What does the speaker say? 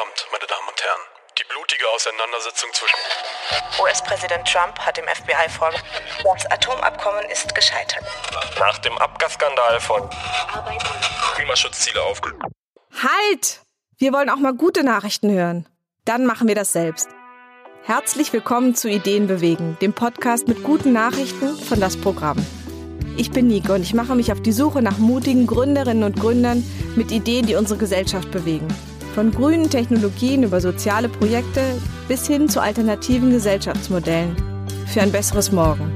Abend, meine Damen und Herren. Die blutige Auseinandersetzung zwischen US-Präsident Trump hat dem FBI vorgeworfen, das Atomabkommen ist gescheitert. nach dem Abgasskandal von Klimaschutzziele aufgelöst. Halt! Wir wollen auch mal gute Nachrichten hören. Dann machen wir das selbst. Herzlich willkommen zu Ideen bewegen, dem Podcast mit guten Nachrichten von das Programm. Ich bin Nico und ich mache mich auf die Suche nach mutigen Gründerinnen und Gründern mit Ideen, die unsere Gesellschaft bewegen. Von grünen Technologien über soziale Projekte bis hin zu alternativen Gesellschaftsmodellen. Für ein besseres Morgen.